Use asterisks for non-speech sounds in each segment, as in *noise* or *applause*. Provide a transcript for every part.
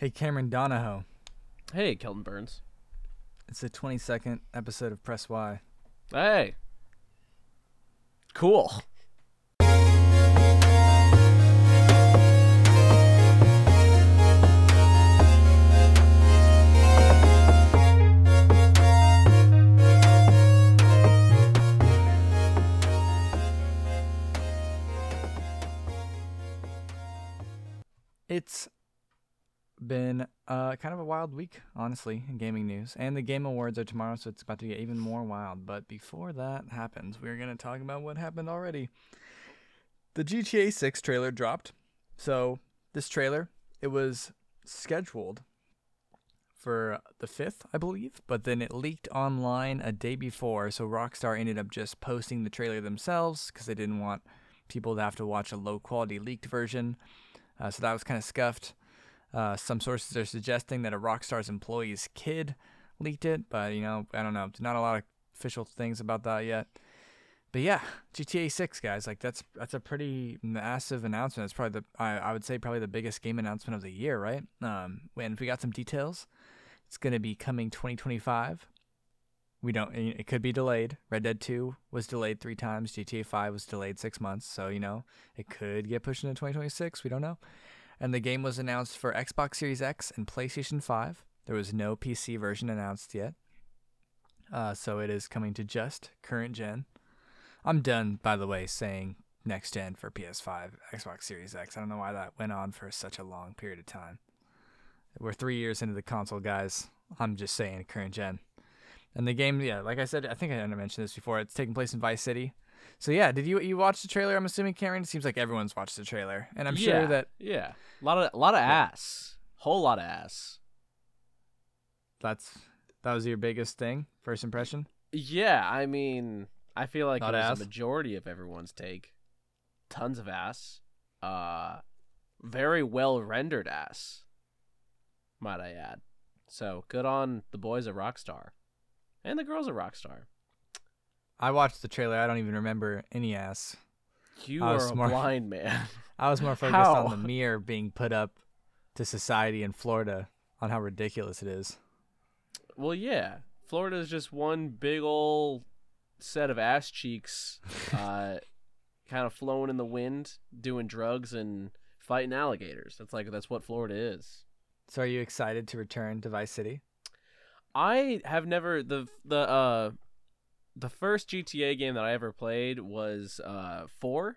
Hey, Cameron Donahoe. Hey, Kelton Burns. It's the 22nd episode of Press Why. Hey. Cool. It's been uh, kind of a wild week, honestly, in gaming news. And the Game Awards are tomorrow, so it's about to get even more wild. But before that happens, we're going to talk about what happened already. The GTA 6 trailer dropped. So, this trailer, it was scheduled for the 5th, I believe, but then it leaked online a day before. So, Rockstar ended up just posting the trailer themselves because they didn't want people to have to watch a low quality leaked version. Uh, so, that was kind of scuffed. Uh, some sources are suggesting that a Rockstar's employee's kid leaked it, but you know, I don't know. Not a lot of official things about that yet. But yeah, GTA 6, guys, like that's that's a pretty massive announcement. It's probably the I, I would say probably the biggest game announcement of the year, right? Um, and we got some details. It's gonna be coming 2025. We don't. It could be delayed. Red Dead 2 was delayed three times. GTA 5 was delayed six months. So you know, it could get pushed into 2026. We don't know and the game was announced for Xbox Series X and PlayStation 5. There was no PC version announced yet. Uh, so it is coming to just current gen. I'm done, by the way, saying next gen for PS5, Xbox Series X. I don't know why that went on for such a long period of time. We're three years into the console, guys. I'm just saying current gen. And the game, yeah, like I said, I think I mentioned this before. It's taking place in Vice City. So yeah, did you you watch the trailer? I'm assuming Cameron. It seems like everyone's watched the trailer, and I'm yeah, sure that yeah, a lot of a lot of ass, whole lot of ass. That's that was your biggest thing, first impression. Yeah, I mean, I feel like Not it was ass? a majority of everyone's take. Tons of ass. Uh, very well rendered ass. Might I add? So good on the boys at Rockstar, and the girls at Rockstar. I watched the trailer. I don't even remember any ass. You I are a more- blind *laughs* man. I was more focused How? on the mirror being put up to society in Florida on how ridiculous it is. Well, yeah. Florida is just one big ol' set of ass cheeks, *laughs* uh, kind of flowing in the wind, doing drugs and fighting alligators. That's like that's what Florida is. So, are you excited to return to Vice City? I have never the the uh the first GTA game that I ever played was uh four.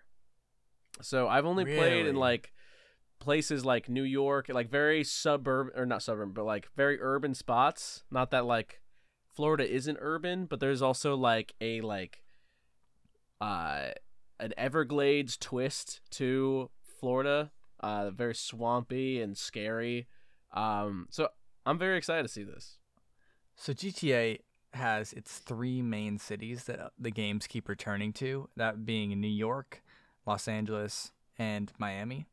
So I've only played in like places like New York, like very suburban or not suburban, but like very urban spots. Not that like Florida isn't urban, but there's also like a like uh an Everglades twist to Florida. Uh very swampy and scary. Um so I'm very excited to see this. So, GTA has its three main cities that uh, the games keep returning to, that being New York, Los Angeles, and Miami.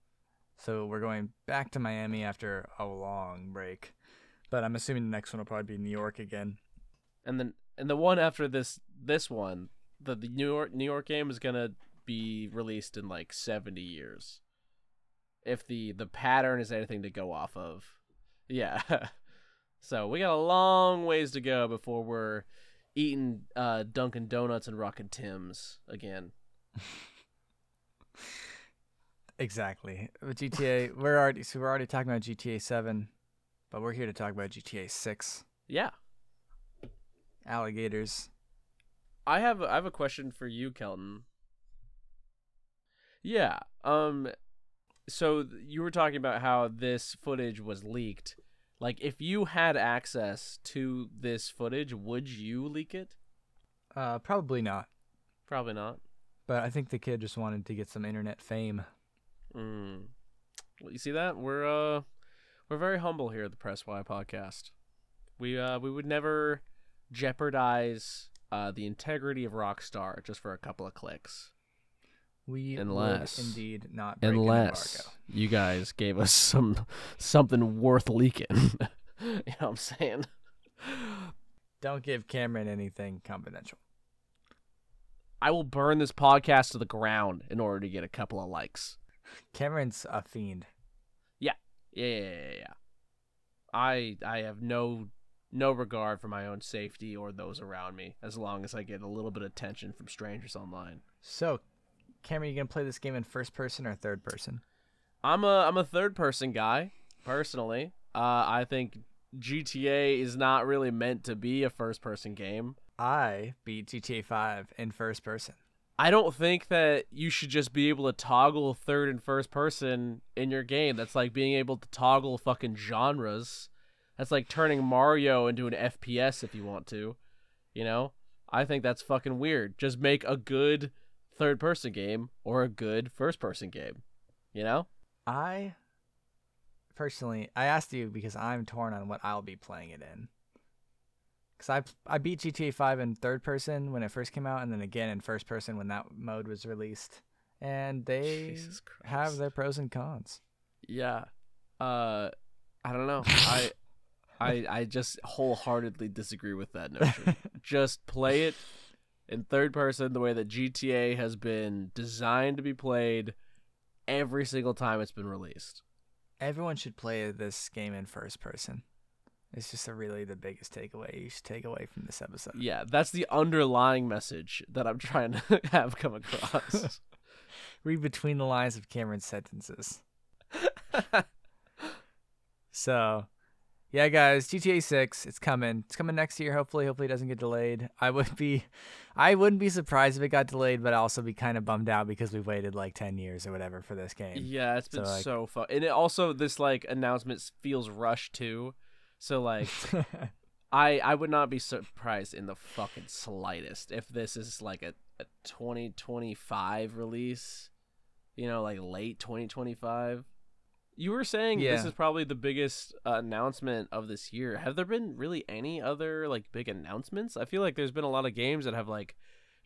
So, we're going back to Miami after a long break. But I'm assuming the next one will probably be New York again. and then and the one after this this one the, the new york new york game is gonna be released in like 70 years if the the pattern is anything to go off of yeah *laughs* so we got a long ways to go before we're eating uh dunkin donuts and rockin' tims again *laughs* Exactly. With GTA, we're already so we're already talking about GTA 7, but we're here to talk about GTA 6. yeah Alligators. I have I have a question for you, Kelton. Yeah. Um so you were talking about how this footage was leaked. Like if you had access to this footage, would you leak it? Uh, probably not. Probably not. But I think the kid just wanted to get some internet fame. Mm. Well, you see that? We're uh we're very humble here at the Press Why podcast. We uh we would never jeopardize uh the integrity of Rockstar just for a couple of clicks. We Unless- indeed not unless you guys gave us some something worth leaking. *laughs* you know what I'm saying? Don't give Cameron anything confidential. I will burn this podcast to the ground in order to get a couple of likes. Cameron's a fiend. Yeah, yeah, yeah, yeah. I I have no no regard for my own safety or those around me as long as I get a little bit of attention from strangers online. So, Cameron, you gonna play this game in first person or third person? I'm a I'm a third person guy personally. Uh, I think GTA is not really meant to be a first person game. I beat GTA 5 in first person. I don't think that you should just be able to toggle third and first person in your game. That's like being able to toggle fucking genres. That's like turning Mario into an FPS if you want to. You know? I think that's fucking weird. Just make a good third person game or a good first person game. You know? I personally, I asked you because I'm torn on what I'll be playing it in. Cause I I beat GTA 5 in third person when it first came out, and then again in first person when that mode was released, and they have their pros and cons. Yeah. Uh I don't know. I *laughs* I I just wholeheartedly disagree with that notion. *laughs* just play it in third person the way that GTA has been designed to be played every single time it's been released. Everyone should play this game in first person. It's just a really the biggest takeaway you should take away from this episode. Yeah, that's the underlying message that I'm *laughs* trying to *laughs* have come across. *laughs* Read between the lines of Cameron's sentences. So, yeah, guys, GTA 6, it's coming. It's coming next year. Hopefully, hopefully it doesn't get delayed. I would be, I wouldn't be surprised if it got delayed, but I'd also be kind of bummed out because we waited like 10 years or whatever for this game. yeah, it's been So, like- so fun. And it also this like announcement feels rushed too. So like *laughs* I I would not be surprised in the fucking slightest if this is like a, a 2025 release. You know, like late 2025. You were saying this is probably the biggest uh, announcement of this year. Have there been really any other like big announcements? I feel like there's been a lot of games that have like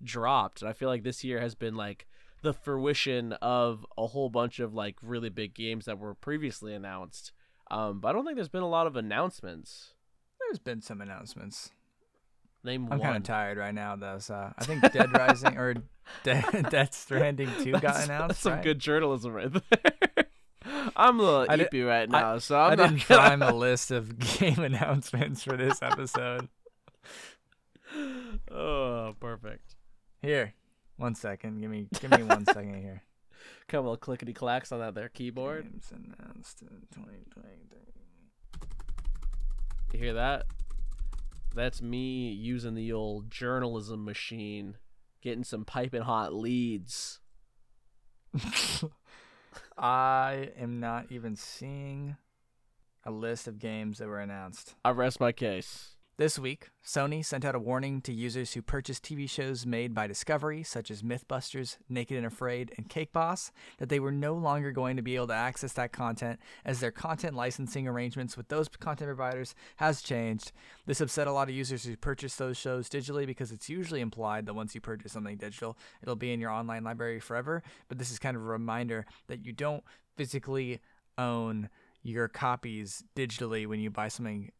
dropped, and I feel like this year has been like the fruition of a whole bunch of like really big games that were previously announced. Um, but I don't think there's been a lot of announcements. There's been some announcements. Name I'm one. kind of tired right now, though. So I think Dead Rising or *laughs* De- Death Stranding 2 got That's- announced. That's some right? good journalism right there. I'm a little I eepy right I- now, so I'm I not didn't gonna- prime a list of *laughs* game announcements for this episode. *laughs* oh, perfect. Here, one second. Give me, give me one second here. *laughs* Couple of clickety clacks on that there keyboard. Games announced in 2023. You hear that? That's me using the old journalism machine, getting some piping hot leads. I am not even seeing a list of games that were announced. I rest my case. This week, Sony sent out a warning to users who purchase TV shows made by Discovery, such as Mythbusters, Naked and Afraid, and Cake Boss, that they were no longer going to be able to access that content as their content licensing arrangements with those content providers has changed. This upset a lot of users who purchase those shows digitally because it's usually implied that once you purchase something digital, it'll be in your online library forever. But this is kind of a reminder that you don't physically own your copies digitally when you buy something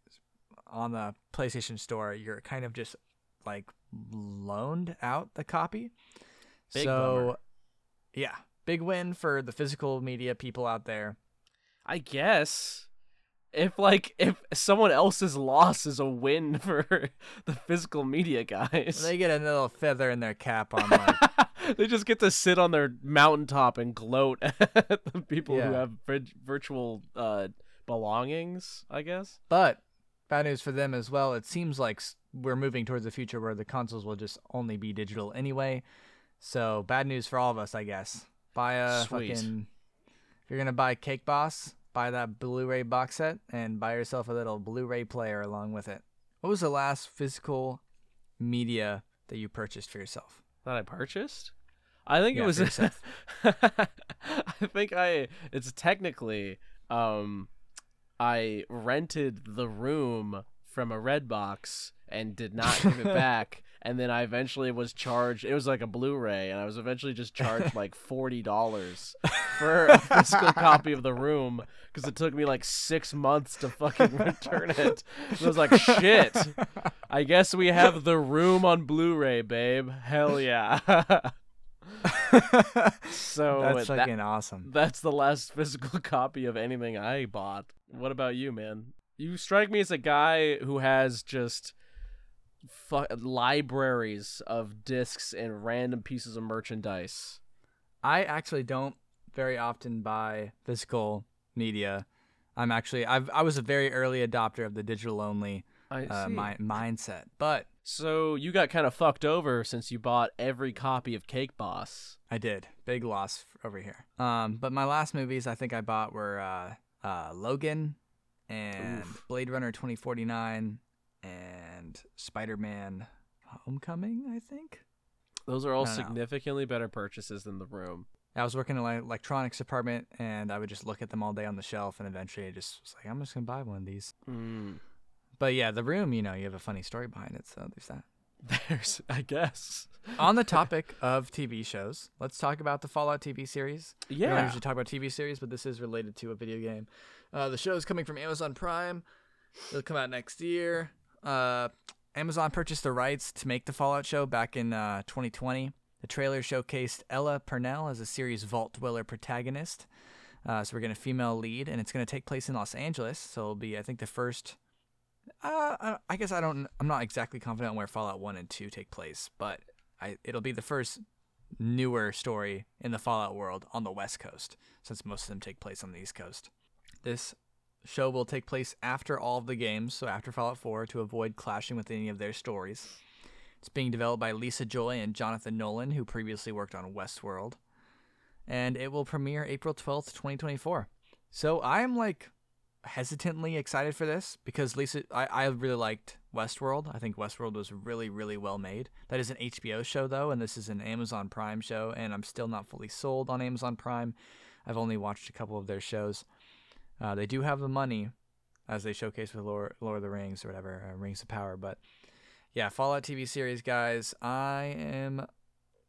on the PlayStation Store, you're kind of just like loaned out the copy. Big so, bummer. yeah, big win for the physical media people out there. I guess if like if someone else's loss is a win *laughs* for the physical media guys. They get a little feather in their cap on like *laughs* they just get to sit on their mountaintop and gloat *laughs* at the people who have vir- virtual uh, belongings, I guess. But bad news for them as well. It seems like we're moving towards a future where the consoles will just only be digital anyway. So bad news for all of us, I guess. Buy a Sweet. fucking. If you're gonna buy Cake Boss, buy that Blu-ray box set and buy yourself a little Blu-ray player along with it. What was the last physical media that you purchased for yourself? that I purchased. I think Yeah, it was. *laughs* I think I. It's technically. Um, I rented the room from a Redbox and did not give it *laughs* back. And then I eventually was charged. It was like a Blu-ray, and I was eventually just charged *laughs* like forty dollars *laughs* for a physical copy of the room because it took me like six months to fucking return it. And I was like, shit. I guess we have the room on Blu-ray, babe. Hell yeah. So *laughs* That's that- fucking awesome. that's the last physical *laughs* copy of anything I bought. What about you, man? You strike me as a guy who has just fu- libraries of discs and random pieces of merchandise. I actually don't very often buy physical media. I'm actually I've I was a very early adopter of the digital only uh, mi- mindset, but So you got kind of fucked over since you bought every copy of Cake Boss. I did big loss over here. Um, but my last movies I think I bought were uh, uh, Logan and Oof. Blade Runner 2049 and Spider Man Homecoming. I think Those are all significantly better purchases than the room. I was working in the electronics department and I would just look at them all day on the shelf, and eventually I just was like, I'm just gonna buy one of these. Mm. But yeah, the room, you know, you have a funny story behind it, so there's that. *laughs* There's, I guess. On the topic of TV shows, let's talk about the Fallout TV series. Yeah. We don't usually talk about TV series, but this is related to a video game. Uh, the show is coming from Amazon Prime. It'll come out next year. Uh, Amazon purchased the rights to make the Fallout show back in uh, 2020. The trailer showcased Ella Purnell as a series Vault Dweller protagonist. Uh, so we're getting a female lead, and it's going to take place in Los Angeles. So it'll be, I think, the first. Uh, I- I guess I don't. I'm not exactly confident on where Fallout One and Two take place, but I it'll be the first newer story in the Fallout world on the West Coast, since most of them take place on the East Coast. This show will take place after all of the games, so after Fallout 4, to avoid clashing with any of their stories. It's being developed by Lisa Joy and Jonathan Nolan, who previously worked on Westworld. And it will premiere April 12th, 2024. So I am like hesitantly excited for this because Lisa, I, I really liked Westworld. I think Westworld was really, really well made. That is an HBO show, though, and this is an Amazon Prime show, and I'm still not fully sold on Amazon Prime. I've only watched a couple of their shows. Uh, they do have the money, as they showcase with Lord, Lord of the Rings or whatever, uh, Rings of Power. But yeah, Fallout TV series, guys. I am.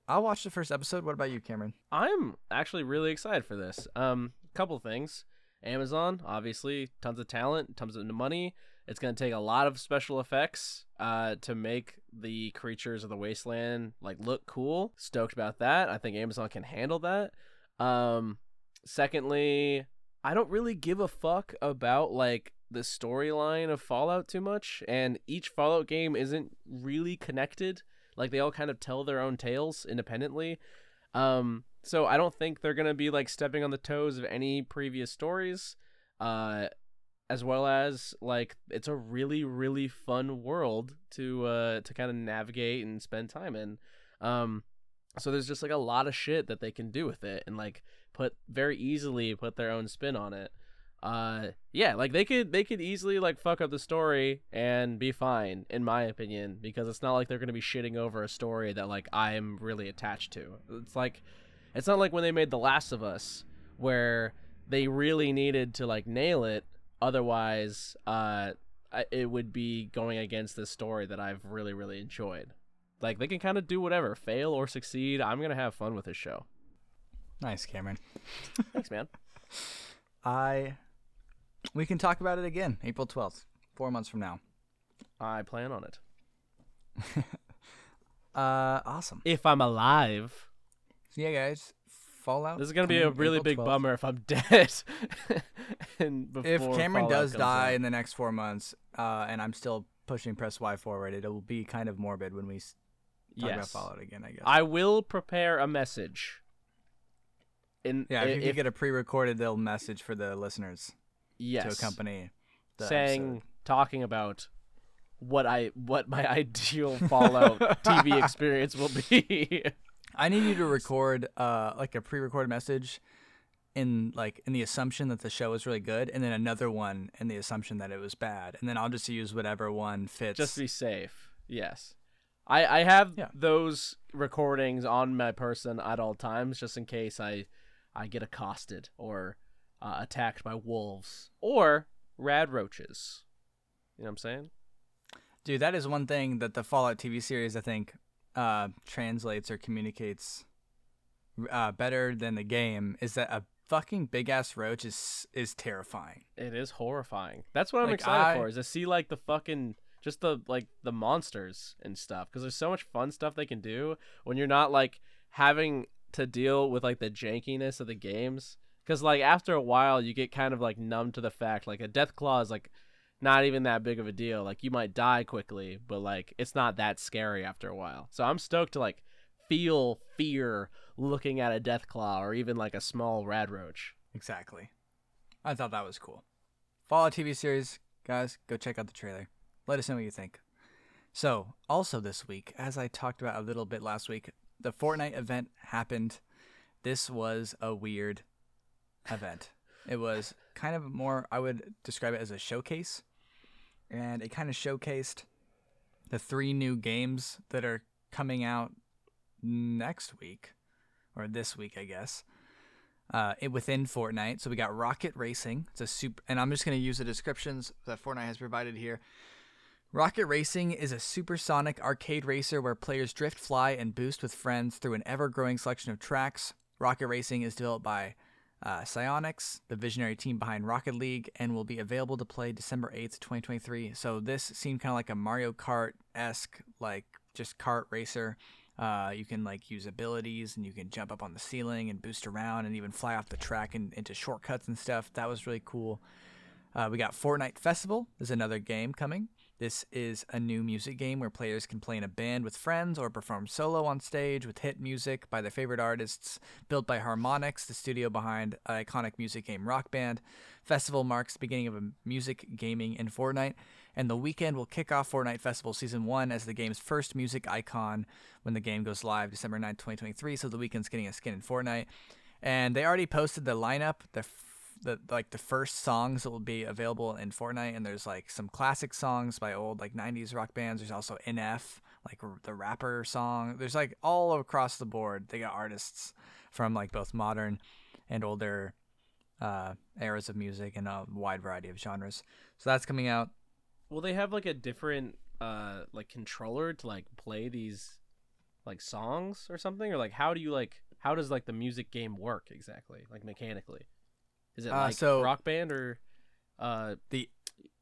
I'll watch the first episode. What about you, Cameron? I'm actually really excited for this. Um, couple things. Amazon, obviously, tons of talent, tons of money. It's gonna take a lot of special effects uh, to make the creatures of the wasteland like look cool. Stoked about that. I think Amazon can handle that. Um, secondly, I don't really give a fuck about like the storyline of Fallout too much, and each Fallout game isn't really connected. Like they all kind of tell their own tales independently. Um, so I don't think they're gonna be like stepping on the toes of any previous stories. Uh, as well as like it's a really really fun world to uh to kind of navigate and spend time in. Um, so there's just like a lot of shit that they can do with it and like put very easily put their own spin on it. Uh, yeah, like they could they could easily like fuck up the story and be fine in my opinion because it's not like they're gonna be shitting over a story that like I'm really attached to. It's like it's not like when they made The Last of Us where they really needed to like nail it otherwise uh it would be going against this story that I've really really enjoyed. Like they can kind of do whatever, fail or succeed. I'm gonna have fun with this show. Nice, Cameron. *laughs* Thanks, man. *laughs* I. We can talk about it again, April 12th, four months from now. I plan on it *laughs* Uh, awesome. if I'm alive. Yeah, guys, Fallout. This is gonna be a really April big 12th. bummer if I'm *laughs* dead. *laughs* and before If Cameron Fallout does die out. in the next four months, uh, and I'm still pushing press Why forward, it will be kind of morbid when we talk about Fallout again. I guess. I will prepare a message. In yeah, if, you if, could get a pre-recorded little message for the listeners yes, to accompany the saying episode. talking about what I what my *laughs* ideal Fallout TV experience will be. I need you to record uh like a pre-recorded message in like in the assumption that the show was really good and then another one in the assumption that it was bad and then I'll just use whatever one fits. Just to be safe. Yes. I I have Yeah. those recordings on my person at all times just in case I I get accosted or uh, attacked by wolves or rad roaches. You know what I'm saying? Dude, that is one thing that the Fallout TV series I think uh translates or communicates uh better than the game is that a fucking big ass roach is is terrifying. It is horrifying. That's what I'm Like, excited I- for is to see like the fucking just the like the monsters and stuff because there's so much fun stuff they can do when you're not like having to deal with like the jankiness of the games because like after a while you get kind of like numb to the fact like a death claw is like not even that big of a deal. Like you might die quickly, but like it's not that scary after a while. So I'm stoked to like feel fear looking at a death claw or even like a small radroach. Exactly. I thought that was cool. Fallout TV series, guys, go check out the trailer. Let us know what you think. So, also this week, as I talked about a little bit last week, the Fortnite event happened. This was a weird event. It was kind of more, I would describe it as a showcase. And it kind of showcased the three new games that are coming out next week, or this week, I guess uh, it, within Fortnite. So we got Rocket Racing. It's a super, and I'm just going to use the descriptions that Fortnite has provided here. Rocket Racing is a supersonic arcade racer where players drift, fly, and boost with friends through an ever growing selection of tracks. Rocket Racing is developed by uh, Psyonix, the visionary team behind Rocket League, and will be available to play December 8th, 2023. So this seemed kind of like a Mario Kart esque, like just kart racer. Uh, you can like use abilities and you can jump up on the ceiling and boost around and even fly off the track and into shortcuts and stuff. That was really cool. Uh, we got Fortnite Festival is another game coming. This is a new music game where players can play in a band with friends or perform solo on stage with hit music by their favorite artists, built by Harmonix, the studio behind iconic music game Rock Band. Festival marks the beginning of a music gaming in Fortnite, and the Weeknd will kick off Fortnite Festival Season 1 as the game's first music icon when the game goes live December 9, 2023. So the Weeknd's getting a skin in Fortnite. And they already posted the lineup, the the like the first songs that will be available in Fortnite, and there's like some classic songs by old like '90s rock bands. There's also NF, like the rapper song. There's like all across the board. They got artists from like both modern and older uh, eras of music and a wide variety of genres. So that's coming out Will they have like a different uh like controller to like play these like songs or something or like how do you like how does like the music game work exactly like mechanically? Is it Uh, like so- Rock Band or uh the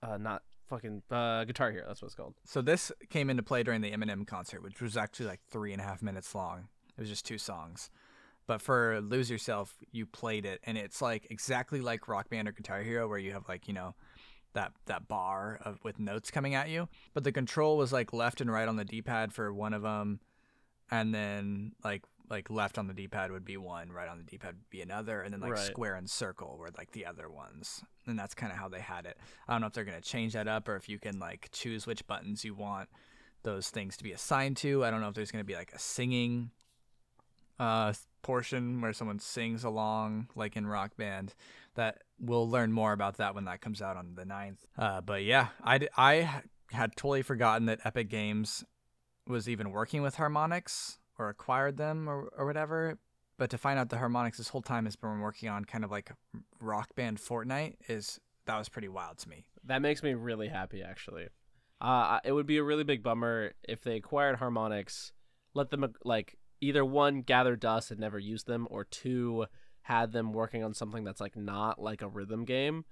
uh not fucking uh Guitar Hero? That's what it's called. So this came into play during the Eminem concert, which was actually like three and a half minutes long. It was just two songs. But for Lose Yourself, you played it, and it's like exactly like Rock Band or Guitar Hero, where you have like you know that that bar of with notes coming at you. But the control was like left and right on the D-pad for one of them, and then like like left on the D-pad would be one, right on the D-pad would be another, and then like Right. square and circle were like the other ones. And that's kind of how they had it. I don't know if they're gonna change that up or if you can like choose which buttons you want those things to be assigned to. I don't know if there's gonna be like a singing uh portion where someone sings along like in rock band that we'll learn more about that when that comes out on the 9th uh, but yeah I, I had totally forgotten that epic games was even working with harmonix or acquired them or, or whatever but to find out the Harmonix this whole time has been working on kind of like rock band fortnite is that was pretty wild to me That makes me really happy actually. Uh it would be a really big bummer if they acquired Harmonix, let them like either one gather dust and never use them or two had them working on something that's like not like a rhythm game.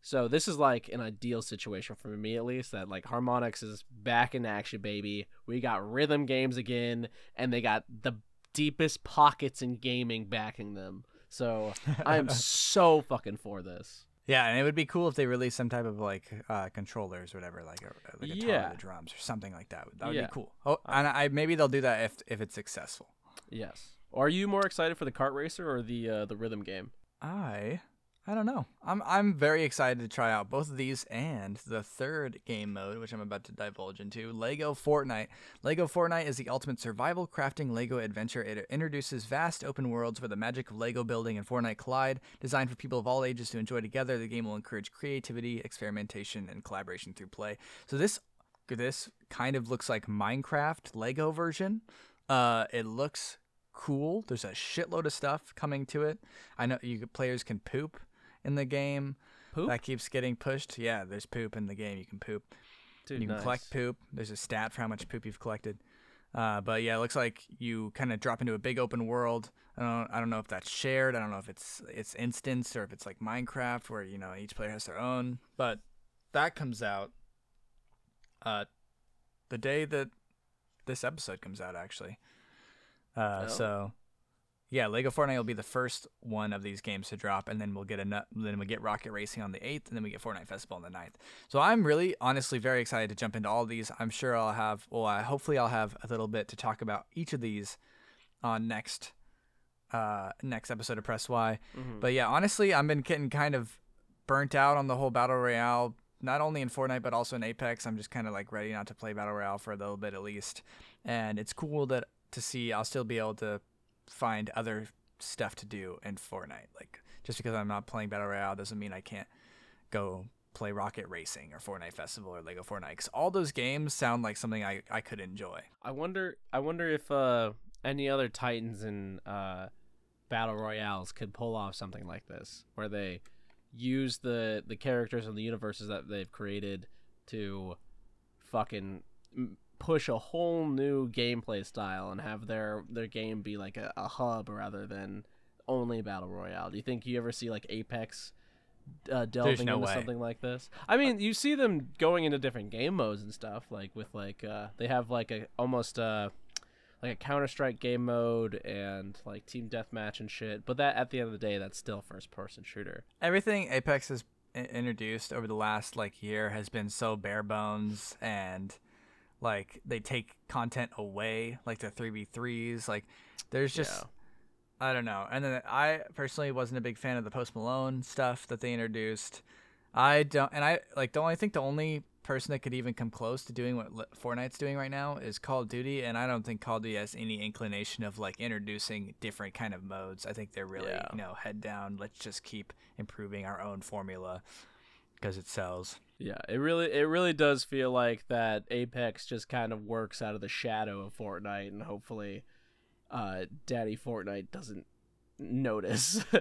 So this is like an ideal situation for me at least that like Harmonix is back in action baby. We got rhythm games again and they got the deepest pockets in gaming backing them. So I'm *laughs* so fucking for this. Yeah, and it would be cool if they released some type of like uh, controllers or whatever, like a, like a Yeah. the drums or something like that. That would Yeah. be cool. Oh, and I maybe they'll do that if if it's successful. Yes. Are you more excited for the kart racer or the uh, the rhythm game? I I don't know. I'm I'm very excited to try out both of these and the third game mode, which I'm about to divulge into, Lego Fortnite. Lego Fortnite is the ultimate survival crafting Lego adventure. It introduces vast open worlds where the magic of Lego building and Fortnite collide. Designed for people of all ages to enjoy together, the game will encourage creativity, experimentation, and collaboration through play. So this this kind of looks like Minecraft Lego version. Uh, it looks cool. There's a shitload of stuff coming to it. I know you players can poop in the game. Poop? That keeps getting pushed. Yeah, there's poop in the game. You can poop. Dude, you can nice. collect poop. There's a stat for how much poop you've collected. Uh, but yeah, it looks like you kind of drop into a big open world. I don't, I don't know if that's shared. I don't know if it's it's instanced or if it's like Minecraft where you know each player has their own. But that comes out uh, the day that this episode comes out, actually. Uh, Oh. So yeah, Lego Fortnite will be the first one of these games to drop, and then we'll get a nu- then we get Rocket Racing on the eighth, and then we get Fortnite Festival on the 9th. So I'm really, honestly, very excited to jump into all these. I'm sure I'll have, well, I, hopefully I'll have a little bit to talk about each of these on next, uh, next episode of Press Why. Mhm. But yeah, honestly, I've been getting kind of burnt out on the whole battle royale. Not only in Fortnite but also in Apex. I'm just kind of like ready not to play battle royale for a little bit at least. And it's cool that to see I'll still be able to find other stuff to do in Fortnite. Like just because I'm not playing battle royale doesn't mean I can't go play Rocket Racing or Fortnite Festival or Lego Fortnite. Because all those games sound like something I, I could enjoy. I wonder. I wonder if uh, any other Titans and uh, battle royales could pull off something like this, where they use the the characters and the universes that they've created to fucking push a whole new gameplay style and have their their game be like a, a hub rather than only battle royale. Do you think you ever see like Apex? Uh, delving no into way. something like this. I mean, you see them going into different game modes and stuff, like with like uh, they have like a almost uh like a Counter Strike game mode and like team deathmatch and shit. But that at the end of the day, that's still first person shooter. everything Apex has introduced over the last like year has been so bare bones and like they take content away like the 3v3s like there's just Yeah. I don't know. And then I personally wasn't a big fan of the Post Malone stuff that they introduced. I don't and I like the only I think the only person that could even come close to doing what Fortnite's doing right now is Call of Duty and I don't think Call of Duty has any inclination of like introducing different kind of modes. I think they're really, Yeah. you know, head down, let's just keep improving our own formula because it sells. Yeah, it really it really does feel like that Apex just kind of works out of the shadow of Fortnite, and hopefully, uh, Daddy Fortnite doesn't notice. *laughs*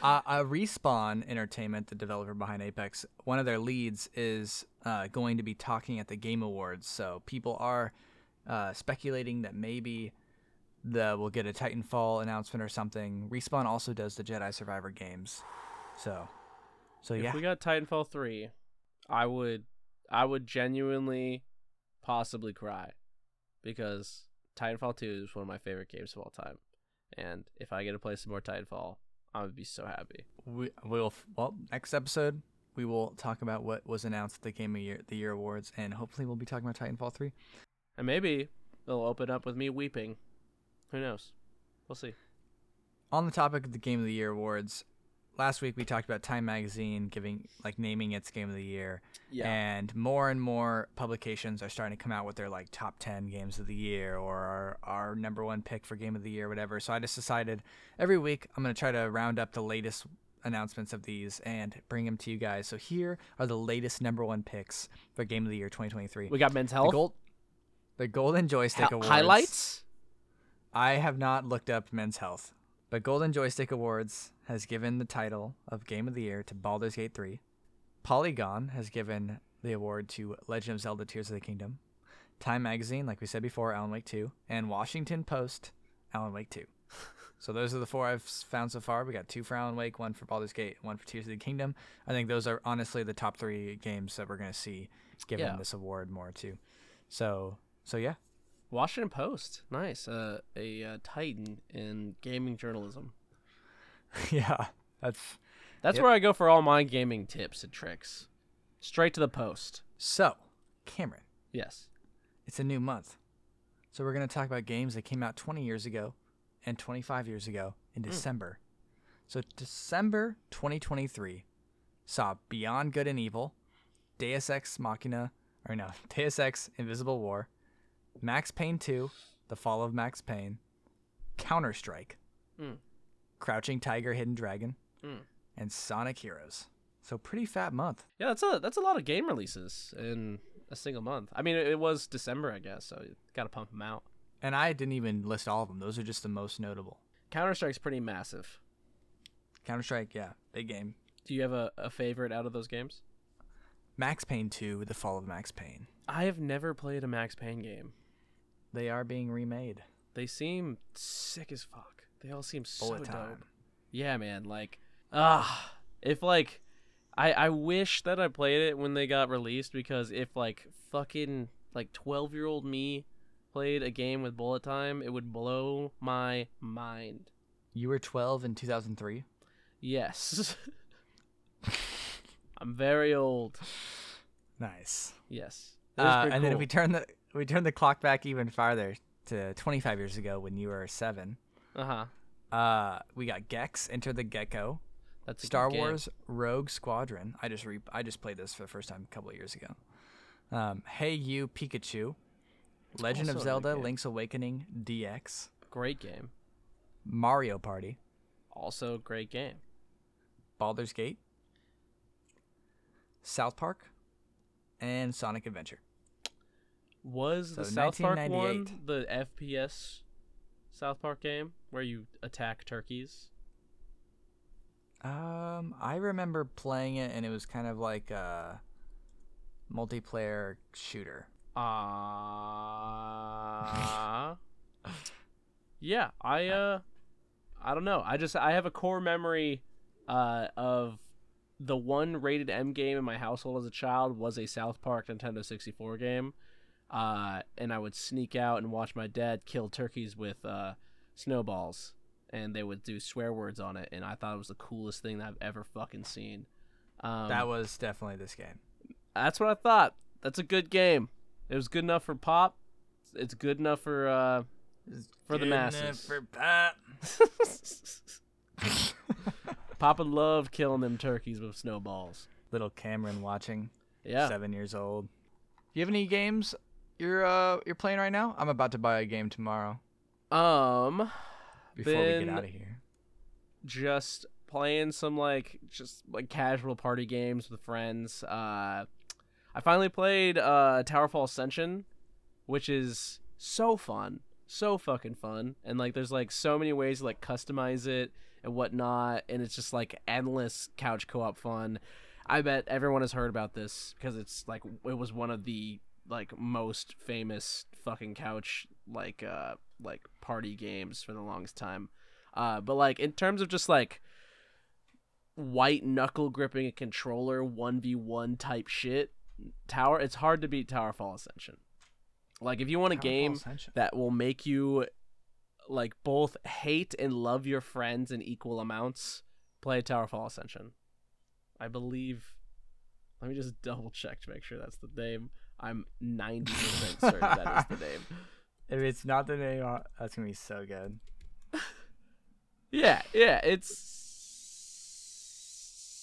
Uh, uh, Respawn Entertainment, the developer behind Apex, one of their leads is uh, going to be talking at the Game Awards. So people are uh, speculating that maybe the we'll get a Titanfall announcement or something. Respawn also does the Jedi Survivor games, so so yeah. If we got Titanfall three, I would I would genuinely possibly cry because Titanfall two is one of my favorite games of all time, and if I get to play some more Titanfall, I would be so happy. we will well next episode we will talk about what was announced at the Game of Year the Year Awards, and hopefully we'll be talking about Titanfall three. And maybe they'll open up with me weeping. Who knows? We'll see. on the topic of the Game of the Year awards, last week we talked about Time Magazine giving like naming its Game of the Year, Yeah. and more and more publications are starting to come out with their like top ten games of the year or our, our number one pick for Game of the Year, whatever. So I just decided every week I'm gonna try to round up the latest announcements of these and bring them to you guys. So here are the latest number one picks for Game of the Year 2023. we got men's the health gold, the Golden Joystick Awards. highlights. I have not looked up Men's Health, but Golden Joystick Awards has given the title of Game of the Year to Baldur's Gate 3. Polygon has given the award to Legend of Zelda Tears of the Kingdom. Time Magazine, like we said before, Alan Wake 2. And Washington Post, Alan Wake 2. *laughs* so those are the four I've found so far. We got two for Alan Wake, one for Baldur's Gate, one for Tears of the Kingdom. I think those are honestly the top three games that we're going to see given Yeah. this award more too. So, so yeah. Washington Post, nice. Uh, a uh, titan in gaming journalism. *laughs* yeah. That's That's Yep. where I go for all my gaming tips and tricks. Straight to the post. so, Cameron. Yes. It's a new month. So we're going to talk about games that came out 20 years ago and 25 years ago in December. So December 2023 saw Beyond Good and Evil, Deus Ex Machina, or no, *laughs* Deus Ex Invisible War, Max Payne 2, The Fall of Max Payne, Counter-Strike, Mm. Crouching Tiger, Hidden Dragon, Mm. and Sonic Heroes. So pretty fat month. Yeah, that's a that's a lot of game releases in a single month. I mean, it, it was December, I guess, so you got to pump them out. And I didn't even list all of them. Those are just the most notable. Counter Strike's pretty massive. Counter Strike, yeah, big game. Do you have a, a favorite out of those games? Max Payne 2, The Fall of Max Payne. I have never played a Max Payne game. They are being remade. They seem sick as fuck. They all seem so Bullet dope. time. Yeah, man. Like, ah, if like, I I wish that I played it when they got released because if like fucking like twelve year old me played a game with bullet time, it would blow my mind. You were 12 in 2003. Yes. *laughs* I'm very old. Nice. Yes. Uh, pretty and then if we turn the we turn the clock back even farther to 25 years ago when you were seven, Uh-huh. uh, we got Gex Enter the Gecko, That's a good Star. Wars Rogue Squadron. I just re- I just played this for the first time a couple of years ago. Um, hey You Pikachu, Legend of Also Zelda. Link's Awakening DX, Great game. Mario Party, Also a great game. Baldur's Gate, South Park, and Sonic Adventure. Was the South Park one the FPS South Park game where you attack turkeys? Um, I remember playing it, and it was kind of like a multiplayer shooter. Uh Yeah, *laughs* I uh I don't know. I just I have a core memory uh of the one rated M game in my household as a child was a South Park Nintendo 64 game. Uh and I would sneak out and watch my dad kill turkeys with uh snowballs and they would do swear words on it and I thought it was the coolest thing that I've ever fucking seen. Um, that was definitely this game. that's what I thought. That's a good game. It was good enough for pop. It's good enough for uh For the Good enough masses. For Pop. *laughs* Papa loved killing them turkeys with snowballs. Little Cameron watching. Yeah. Seven years old. Do you have any games you're uh you're playing right now? I'm about to buy a game tomorrow Um before we get out of here. just playing some like just like casual party games with friends. Uh I finally played uh Towerfall Ascension, which is so fun. So fucking fun. And like there's like so many ways to like customize it and whatnot, and it's just like endless couch co op fun. I bet everyone has heard about this because it's like it was one of the like most famous fucking couch like uh like party games for the longest time. Uh but like in terms of just like white knuckle gripping a controller 1v1 type shit, Tower it's hard to beat Towerfall Ascension. Like if you want a game that will make you like both hate and love your friends in equal amounts, play Towerfall Ascension. I believe. Let me just double check to make sure that's the name. I'm 90% certain that is the name. *laughs* If it's not the name, uh, that's gonna be so good. *laughs* Yeah, yeah, it's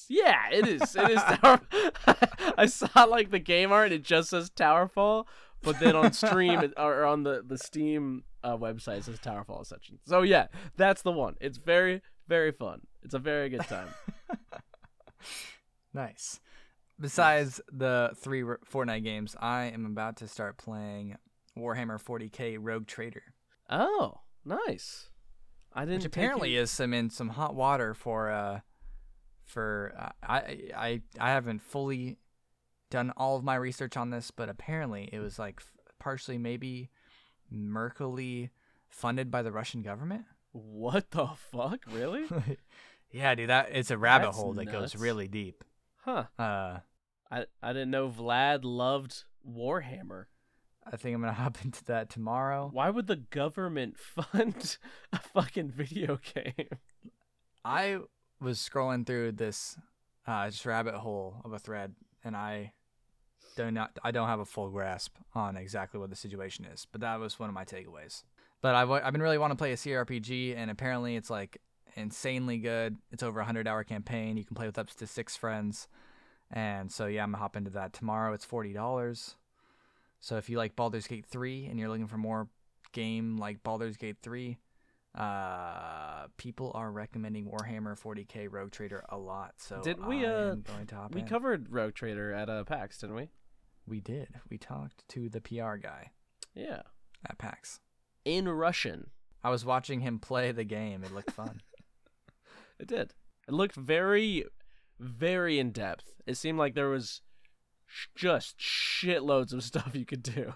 yeah, it is. It is Tower. *laughs* I saw like the game art; it just says Towerfall, but then on stream or on the the Steam uh, website it says Towerfall Ascension. So yeah, that's the one. It's very very fun. It's a very good time. Nice. Besides the three Fortnite games, I am about to start playing Warhammer 40k Rogue Trader, oh, nice. I didn't. which apparently is some in some hot water for uh for uh, I I I haven't fully done all of my research on this, but apparently it was like f- partially maybe murkily funded by the Russian government. What the fuck? Really? *laughs* yeah, dude, that it's a rabbit That's hole that goes really deep. Huh. Uh, I I didn't know Vlad loved Warhammer. I think I'm gonna *laughs* hop into that tomorrow. Why would the government *laughs* fund a fucking video game? I was scrolling through this uh, just rabbit hole of a thread, and I do not, I don't have a full grasp on exactly what the situation is, but that was one of my takeaways. But I've I've been really wanting to play a CRPG, and apparently it's like insanely good. It's over a hundred hour campaign. You can play with up to six friends, and so yeah, I'm gonna hop into that tomorrow. It's forty dollars. So if you like Baldur's Gate three and you're looking for more game like Baldur's Gate three, uh, people are recommending Warhammer 40k Rogue Trader a lot. So Did we, uh, going to We in. covered Rogue Trader at uh, PAX, didn't we? we did. We talked to the PR guy Yeah. at PAX. In Russian. I was watching him play the game. It looked fun. *laughs* It did. It looked very, very in depth. It seemed like there was just shitloads of *laughs* stuff you could do.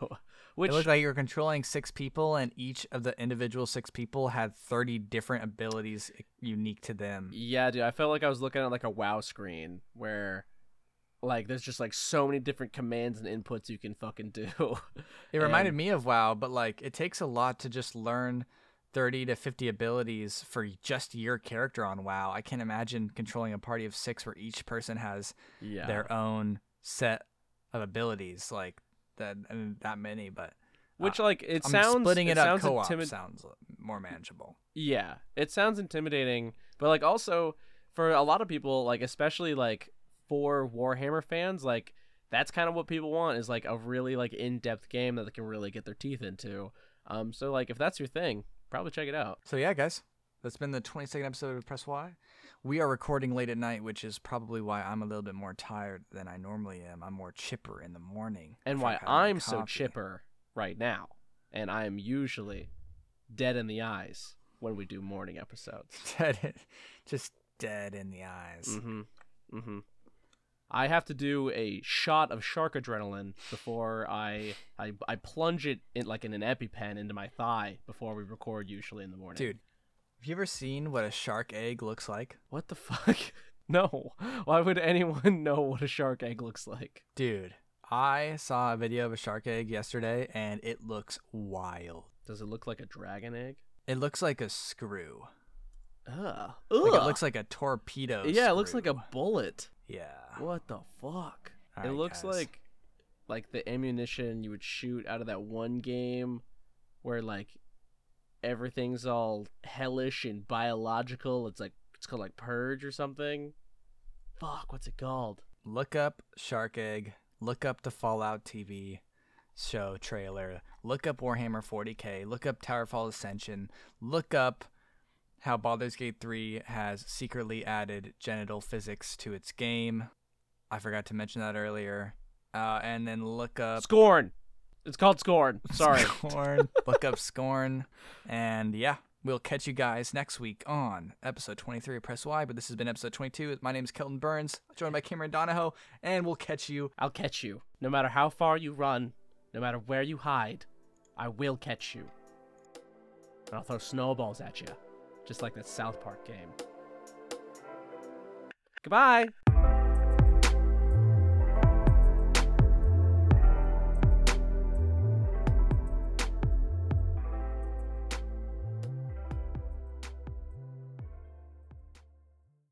Which it looked like you were controlling six people, and each of the individual six people had 30 different abilities unique to them. Yeah, dude, I felt like I was looking at like a WoW screen where like there's just like so many different commands and inputs you can fucking do. *laughs* It reminded And- me of WoW, but like it takes a lot to just learn 30 to 50 abilities for just your character on WoW. I can't imagine controlling a party of 6 where each person has yeah. their own set of abilities like that and that many, but Which like it I'm sounds splitting it, up sounds co-op intimid- sounds more manageable. Yeah, it sounds intimidating, but like also for a lot of people, like especially like for Warhammer fans, like that's kind of what people want is like a really like in-depth game that they can really get their teeth into. Um, so like if that's your thing, probably check it out. So yeah, guys, that's been the 22nd episode of Press Why. We are recording late at night, which is probably why I'm a little bit more tired than I normally am. I'm more chipper in the morning. And why I've had my I'm so chipper right now, and I am usually dead in the eyes when we do morning episodes. *laughs* dead, just dead in the eyes. Mm-hmm. Mm-hmm. I have to do a shot of shark adrenaline before I I, I plunge it in like in an EpiPen into my thigh before we record usually in the morning. Dude, have you ever seen what a shark egg looks like? what the *laughs* fuck? No. Why would anyone *laughs* know what a shark egg looks like? Dude, I saw a video of a shark egg yesterday, and it looks wild. Does it look like a dragon egg? It looks like a screw. Ugh. Like it looks like a torpedo. yeah, it looks like a bullet. Yeah. What the fuck? it Alright, looks guys. like like the ammunition you would shoot out of that one game where like everything's all hellish and biological. It's like it's called like Purge or something. Fuck, what's it called? Look up Shark Egg. Look up the Fallout TV show trailer. Look up Warhammer 40k. Look up Towerfall Ascension. Look up how Baldur's Gate 3 has secretly added genital physics to its game. I forgot to mention that earlier. Uh, and then look up Scorn. It's called Scorn. *laughs* Sorry. Scorn. look up Scorn. And yeah, we'll catch you guys next week on episode 23 of Press Why. But this has been episode 22. My name is Kelton Burns, joined by Cameron Donahoe, and we'll catch you I'll catch you. No matter how far you run, no matter where you hide, I will catch you. And I'll throw snowballs at you, just like that South Park game. Goodbye.